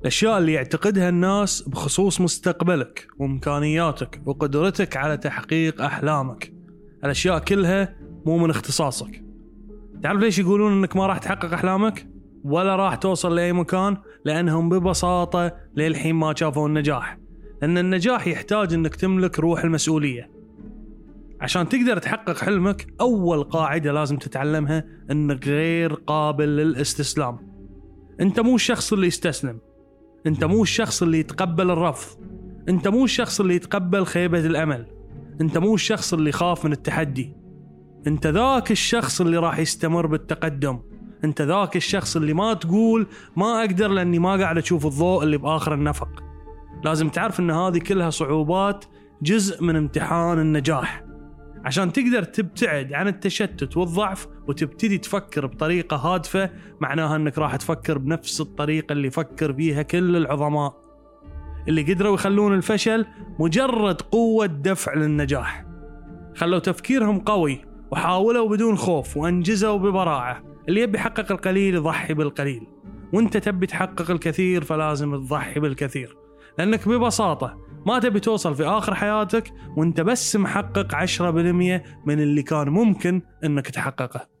الأشياء اللي يعتقدها الناس بخصوص مستقبلك وإمكانياتك وقدرتك على تحقيق أحلامك. الأشياء كلها مو من اختصاصك. تعرف ليش يقولون أنك ما راح تحقق أحلامك؟ ولا راح توصل لأي مكان؟ لأنهم ببساطة للحين ما شافوا النجاح لأن النجاح يحتاج أنك تملك روح المسؤولية. عشان تقدر تحقق حلمك أول قاعدة لازم تتعلمها أنك غير قابل للاستسلام. أنت مو الشخص اللي يستسلم. أنت مو الشخص اللي يتقبل الرفض. أنت مو الشخص اللي يتقبل خيبة الأمل. أنت مو الشخص اللي يخاف من التحدي. أنت ذاك الشخص اللي راح يستمر بالتقدم. أنت ذاك الشخص اللي ما تقول ما أقدر لأني ما قاعد أشوف الضوء اللي بآخر النفق. لازم تعرف أن هذه كلها صعوبات جزء من امتحان النجاح. عشان تقدر تبتعد عن التشتت والضعف وتبتدي تفكر بطريقة هادفة معناها إنك راح تفكر بنفس الطريقة اللي فكر بيها كل العظماء. اللي قدروا يخلون الفشل مجرد قوة دفع للنجاح. خلوا تفكيرهم قوي وحاولوا بدون خوف وأنجزوا ببراعة. اللي يبي يحقق القليل يضحي بالقليل. وإنت تبي تحقق الكثير فلازم تضحي بالكثير. لأنك ببساطة ما تبي توصل في آخر حياتك وأنت بس محقق 10% من اللي كان ممكن إنك تحققه.